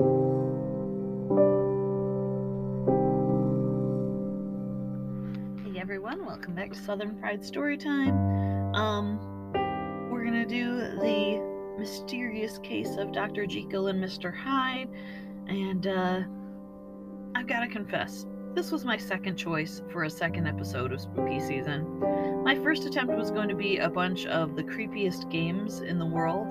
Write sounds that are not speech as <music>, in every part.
Hey everyone, welcome back to Southern Fried Storytime. Um, we're gonna do the mysterious case of Dr. Jekyll and Mr. Hyde, and uh, I've gotta confess, this was my second choice for a second episode of Spooky Season. My first attempt was going to be a bunch of the creepiest games in the world.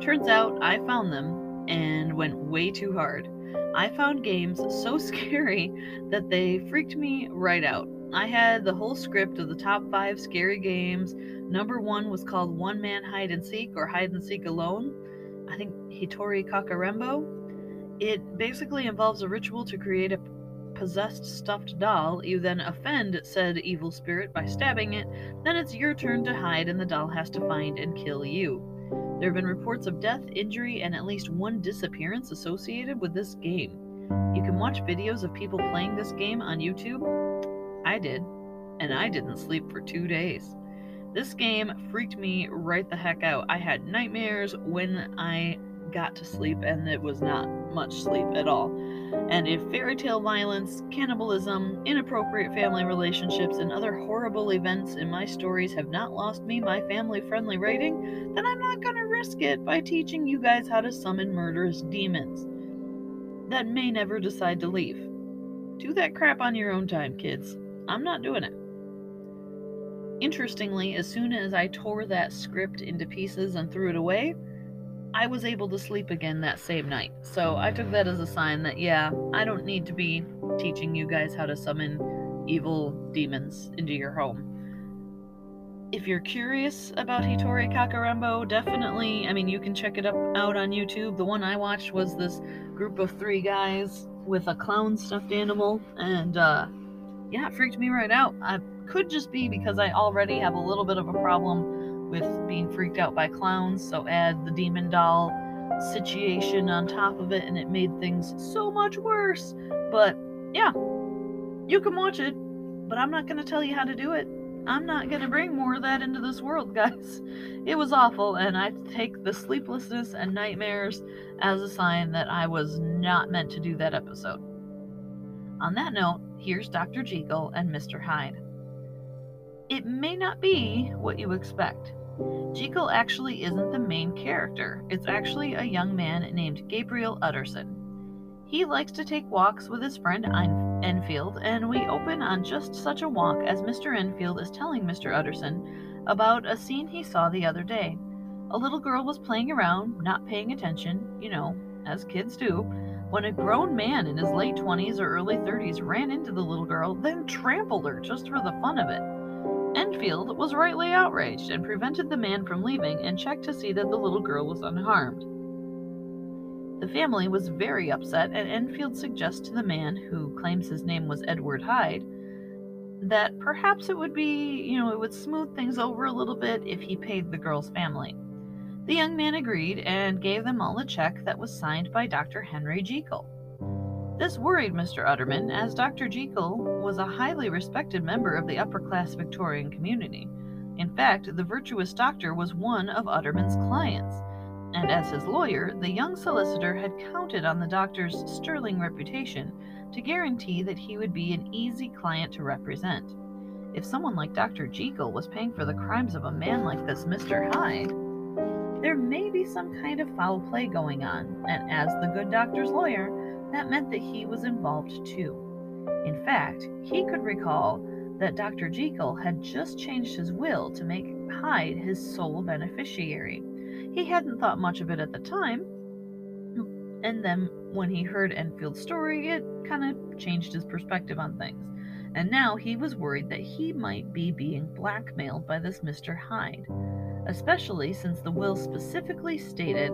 Turns out I found them and went way too hard. I found games so <laughs> scary that they freaked me right out. I had the whole script of the top five scary games. Number one was called One Man Hide and Seek or Hide and Seek Alone. I think Hitori Kakurenbo. It basically involves a ritual to create a possessed stuffed doll. You then offend said evil spirit by stabbing it. Then it's your turn to hide, and the doll has to find and kill you. There have been reports of death, injury, and at least one disappearance associated with this game. You can watch videos of people playing this game on YouTube. I did, and I didn't sleep for two days. This game freaked me right the heck out. I had nightmares when I got to sleep, and it was not much sleep at all. And if fairy tale violence, cannibalism, inappropriate family relationships, and other horrible events in my stories have not lost me my family friendly rating, then I'm not going to risk it by teaching you guys how to summon murderous demons that may never decide to leave. Do that crap on your own time, kids. I'm not doing it. Interestingly, as soon as I tore that script into pieces and threw it away, I was able to sleep again that same night. So I took that as a sign that, yeah, I don't need to be teaching you guys how to summon evil demons into your home. If you're curious about Hitori Kakurenbo, definitely, I mean, you can check it up out on YouTube. The one I watched was this group of three guys with a clown stuffed animal, and uh, yeah, it freaked me right out. I could just be because I already have a little bit of a problem with being freaked out by clowns, so add the demon doll situation on top of it, and it made things so much worse. But yeah, you can watch it, but I'm not going to tell you how to do it. I'm not going to bring more of that into this world, <laughs> guys. It was awful, and I take the sleeplessness and nightmares as a sign that I was not meant to do that episode. On that note, here's Dr. Jekyll and Mr. Hyde. It may not be what you expect. Jekyll actually isn't the main character. It's actually a young man named Gabriel Utterson. He likes to take walks with his friend Enfield, and we open on just such a walk as Mr. Enfield is telling Mr. Utterson about a scene he saw the other day. A little girl was playing around, not paying attention, you know, as kids do, when a grown man in his late 20s or early 30s ran into the little girl, then trampled her just for the fun of it. Enfield was rightly outraged and prevented the man from leaving and checked to see that the little girl was unharmed. The family was very upset, and Enfield suggests to the man, who claims his name was Edward Hyde, that perhaps it would be, you know, it would smooth things over a little bit if he paid the girl's family. The young man agreed and gave them all a check that was signed by Dr. Henry Jekyll. This worried Mr. Utterman, as Dr. Jekyll was a highly respected member of the upper class Victorian community. In fact, the virtuous doctor was one of Utterman's clients and as his lawyer, the young solicitor had counted on the doctor's sterling reputation to guarantee that he would be an easy client to represent. If someone like Dr. Jekyll was paying for the crimes of a man like this Mr. Hyde, there may be some kind of foul play going on, and as the good doctor's lawyer, that meant that he was involved too. In fact, he could recall that Dr. Jekyll had just changed his will to make Hyde his sole beneficiary. He hadn't thought much of it at the time, and then when he heard Enfield's story, it kind of changed his perspective on things. And now he was worried that he might be being blackmailed by this Mr. Hyde, especially since the will specifically stated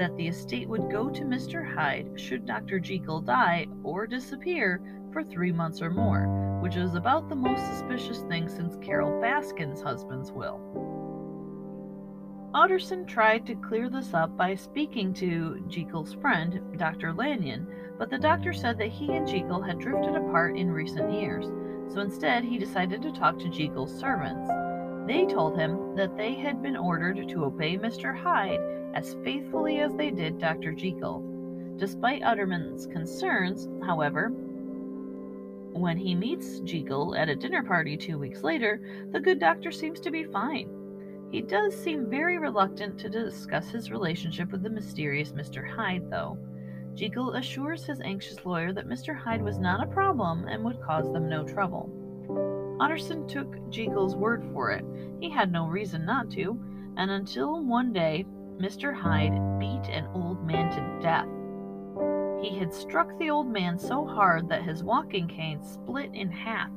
that the estate would go to Mr. Hyde should Dr. Jekyll die or disappear for three months or more, which is about the most suspicious thing since Carole Baskin's husband's will. Utterson tried to clear this up by speaking to Jekyll's friend, Dr. Lanyon, but the doctor said that he and Jekyll had drifted apart in recent years, so instead he decided to talk to Jekyll's servants. They told him that they had been ordered to obey Mr. Hyde as faithfully as they did Dr. Jekyll. Despite Utterman's concerns, however, when he meets Jekyll at a dinner party two weeks later, the good doctor seems to be fine. He does seem very reluctant to discuss his relationship with the mysterious Mr. Hyde, though. Jekyll assures his anxious lawyer that Mr. Hyde was not a problem and would cause them no trouble. Utterson took Jekyll's word for it. He had no reason not to, and until one day Mr. Hyde beat an old man to death. He had struck the old man so hard that his walking cane split in half,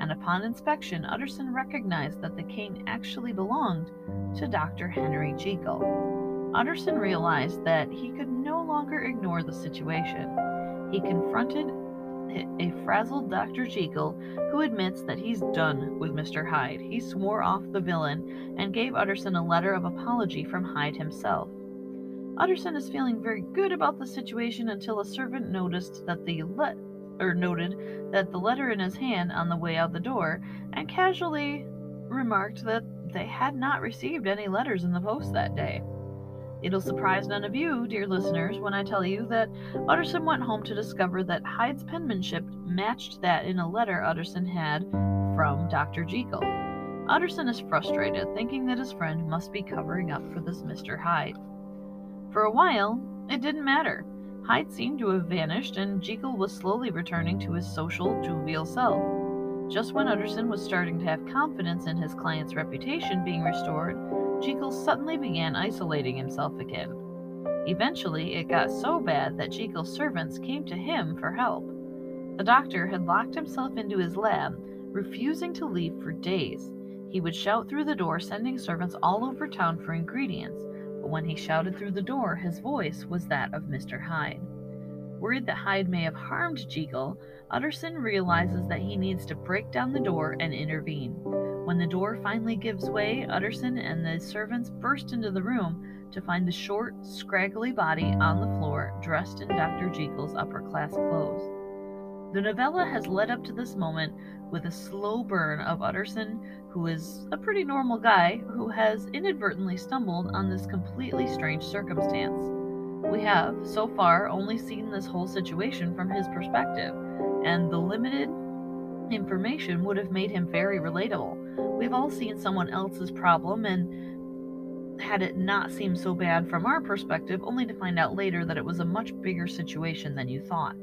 and upon inspection, Utterson recognized that the cane actually belonged to Dr. Henry Jekyll. Utterson realized that he could no longer ignore the situation. He confronted a frazzled Dr. Jekyll who admits that he's done with Mr. Hyde. He swore off the villain and gave Utterson a letter of apology from Hyde himself. Utterson is feeling very good about the situation until a servant noticed that the let or noted that the letter in his hand on the way out the door and casually remarked that they had not received any letters in the post that day. It'll surprise none of you, dear listeners, when I tell you that Utterson went home to discover that Hyde's penmanship matched that in a letter Utterson had from Dr. Jekyll. Utterson is frustrated, thinking that his friend must be covering up for this Mr. Hyde. For a while, it didn't matter. Hyde seemed to have vanished, and Jekyll was slowly returning to his social, jovial self. Just when Utterson was starting to have confidence in his client's reputation being restored, Jekyll suddenly began isolating himself again. Eventually, it got so bad that Jekyll's servants came to him for help. The doctor had locked himself into his lab, refusing to leave for days. He would shout through the door, sending servants all over town for ingredients, but when he shouted through the door, his voice was that of Mr. Hyde. Worried that Hyde may have harmed Jekyll, Utterson realizes that he needs to break down the door and intervene. When the door finally gives way, Utterson and the servants burst into the room to find the short, scraggly body on the floor, dressed in Dr. Jekyll's upper class clothes. The novella has led up to this moment with a slow burn of Utterson, who is a pretty normal guy who has inadvertently stumbled on this completely strange circumstance. We have, so far, only seen this whole situation from his perspective, and the limited information would have made him very relatable. We've all seen someone else's problem and had it not seemed so bad from our perspective, only to find out later that it was a much bigger situation than you thought.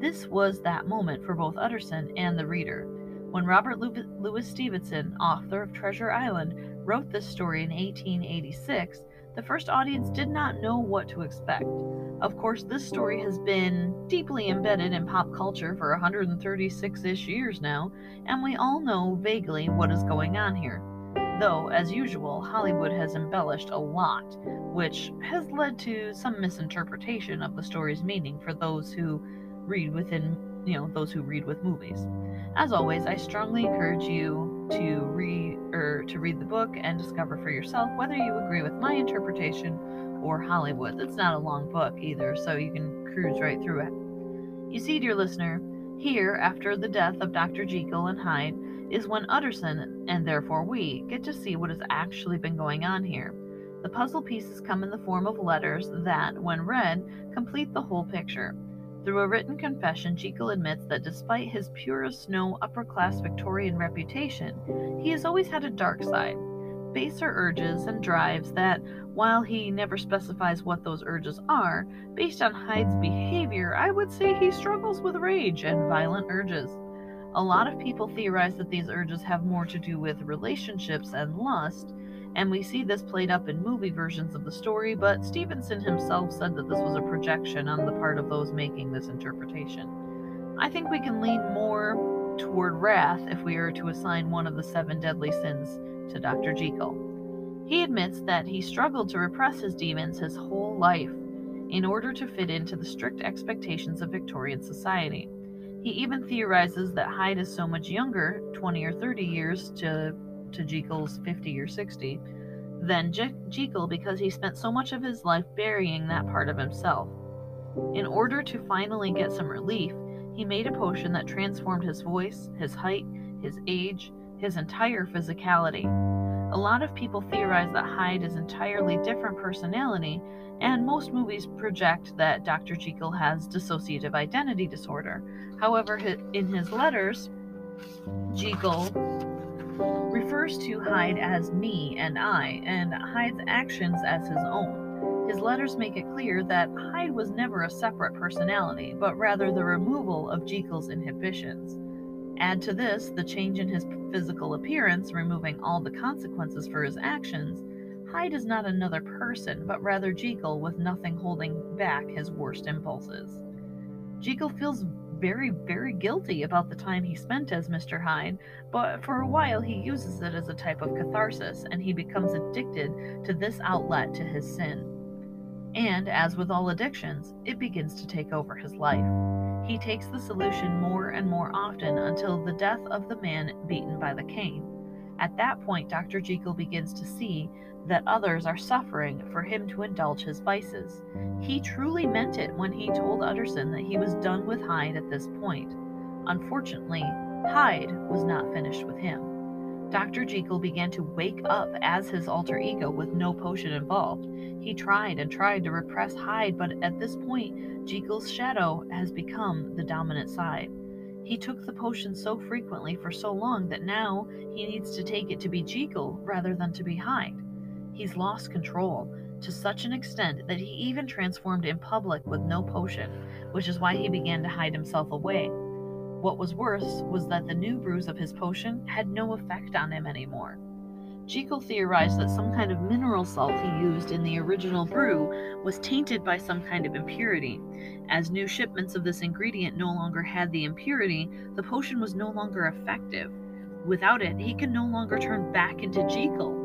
This was that moment for both Utterson and the reader. When Robert Louis Stevenson, author of Treasure Island, wrote this story in 1886, the first audience did not know what to expect. Of course, this story has been deeply embedded in pop culture for 136 ish years now, and we all know vaguely what is going on here. Though, as usual, Hollywood has embellished a lot, which has led to some misinterpretation of the story's meaning for those who read within, you know, those who read with movies. As always, I strongly encourage you to read or to read the book and discover for yourself whether you agree with my interpretation or Hollywood. It's not a long book either, so you can cruise right through it. You see, dear listener, here, after the death of Dr. Jekyll and Hyde, is when Utterson, and therefore we, get to see what has actually been going on here. The puzzle pieces come in the form of letters that, when read, complete the whole picture. Through a written confession, Jekyll admits that despite his pure snow upper class Victorian reputation, he has always had a dark side, baser urges and drives that, while he never specifies what those urges are, based on Hyde's behavior, I would say he struggles with rage and violent urges. A lot of people theorize that these urges have more to do with relationships and lust, and we see this played up in movie versions of the story, but Stevenson himself said that this was a projection on the part of those making this interpretation. I think we can lean more toward wrath if we are to assign one of the seven deadly sins to Dr. Jekyll. He admits that he struggled to repress his demons his whole life in order to fit into the strict expectations of Victorian society. He even theorizes that Hyde is so much younger, 20 or 30 years to, to Jekyll's 50 or 60, than Je- Jekyll because he spent so much of his life burying that part of himself. In order to finally get some relief, he made a potion that transformed his voice, his height, his age, his entire physicality. A lot of people theorize that Hyde is entirely different personality and most movies project that Dr. Jekyll has dissociative identity disorder. However, in his letters, Jekyll refers to Hyde as me and I, and Hyde's actions as his own. His letters make it clear that Hyde was never a separate personality, but rather the removal of Jekyll's inhibitions. Add to this the change in his physical appearance, removing all the consequences for his actions, Hyde is not another person, but rather Jekyll with nothing holding back his worst impulses. Jekyll feels very, very guilty about the time he spent as Mr. Hyde, but for a while he uses it as a type of catharsis and he becomes addicted to this outlet to his sin. And, as with all addictions, it begins to take over his life. He takes the solution more and more often until the death of the man beaten by the cane. At that point, Dr. Jekyll begins to see that others are suffering for him to indulge his vices. He truly meant it when he told Utterson that he was done with Hyde at this point. Unfortunately, Hyde was not finished with him. Dr. Jekyll began to wake up as his alter ego with no potion involved. He tried and tried to repress Hyde, but at this point, Jekyll's shadow has become the dominant side. He took the potion so frequently for so long that now he needs to take it to be Jekyll rather than to be Hyde. He's lost control to such an extent that he even transformed in public with no potion, which is why he began to hide himself away. What was worse was that the new brews of his potion had no effect on him anymore. Jekyll theorized that some kind of mineral salt he used in the original brew was tainted by some kind of impurity. As new shipments of this ingredient no longer had the impurity, the potion was no longer effective. Without it, he could no longer turn back into Jekyll.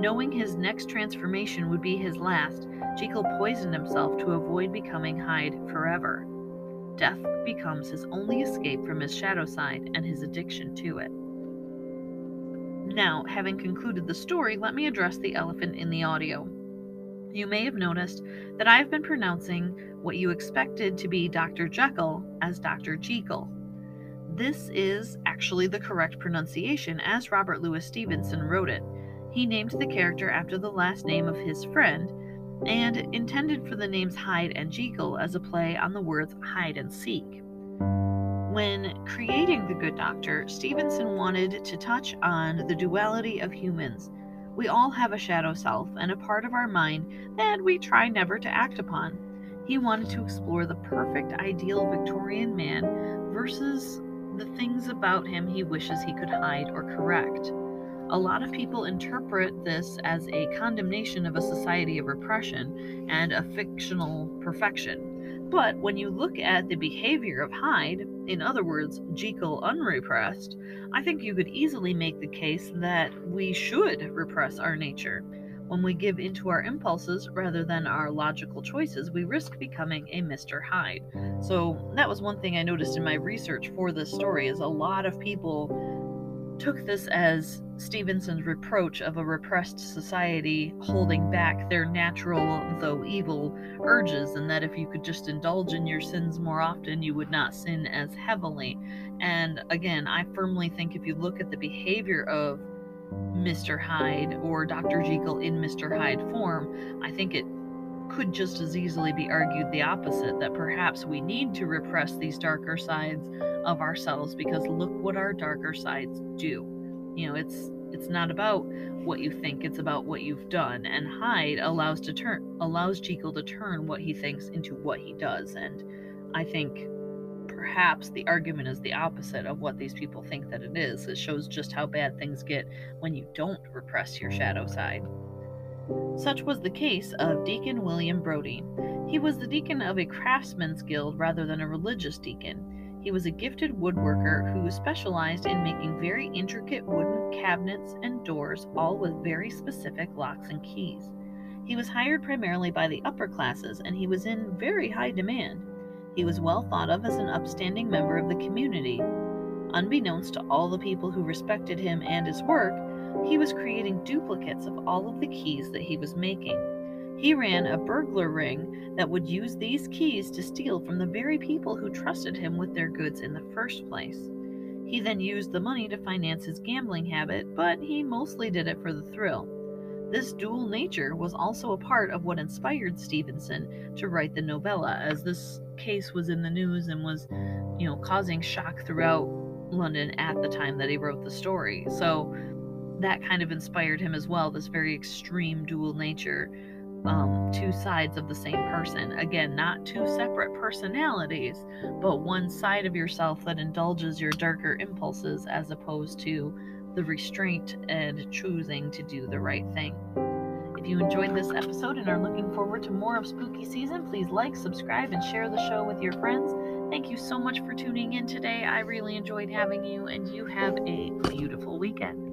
Knowing his next transformation would be his last, Jekyll poisoned himself to avoid becoming Hyde forever. Death becomes his only escape from his shadow side and his addiction to it. Now, having concluded the story, let me address the elephant in the audio. You may have noticed that I've been pronouncing what you expected to be Dr. Jekyll as Dr. Jekyll. This is actually the correct pronunciation as Robert Louis Stevenson wrote it. He named the character after the last name of his friend and intended for the names Hyde and Jekyll as a play on the words hide and seek. When creating The Good Doctor, Stevenson wanted to touch on the duality of humans. We all have a shadow self and a part of our mind that we try never to act upon. He wanted to explore the perfect ideal Victorian man versus the things about him he wishes he could hide or correct. A lot of people interpret this as a condemnation of a society of repression and a fictional perfection. But when you look at the behavior of Hyde, in other words, Jekyll unrepressed, I think you could easily make the case that we should repress our nature. When we give into our impulses rather than our logical choices, we risk becoming a Mr. Hyde. So that was one thing I noticed in my research for this story is a lot of people took this as Stevenson's reproach of a repressed society holding back their natural, though evil, urges, and that if you could just indulge in your sins more often, you would not sin as heavily. And again, I firmly think if you look at the behavior of Mr. Hyde or Dr. Jekyll in Mr. Hyde form, I think it could just as easily be argued the opposite that perhaps we need to repress these darker sides of ourselves because look what our darker sides do. You know, it's it's not about what you think, it's about what you've done. And Hyde allows to turn allows Jekyll to turn what he thinks into what he does. And I think perhaps the argument is the opposite of what these people think that it is. It shows just how bad things get when you don't repress your shadow side. Such was the case of Deacon William Brodie. He was the deacon of a craftsmen's guild rather than a religious deacon. He was a gifted woodworker who specialized in making very intricate wooden cabinets and doors, all with very specific locks and keys. He was hired primarily by the upper classes, and he was in very high demand. He was well thought of as an upstanding member of the community. Unbeknownst to all the people who respected him and his work, he was creating duplicates of all of the keys that he was making. He ran a burglar ring that would use these keys to steal from the very people who trusted him with their goods in the first place. He then used the money to finance his gambling habit, but he mostly did it for the thrill. This dual nature was also a part of what inspired Stevenson to write the novella, as this case was in the news and was, you know, causing shock throughout London at the time that he wrote the story. So that kind of inspired him as well, this very extreme dual nature. Um, two sides of the same person. Again, not two separate personalities, but one side of yourself that indulges your darker impulses as opposed to the restraint and choosing to do the right thing. If you enjoyed this episode and are looking forward to more of Spooky Season, please like, subscribe, and share the show with your friends. Thank you so much for tuning in today. I really enjoyed having you, and you have a beautiful weekend.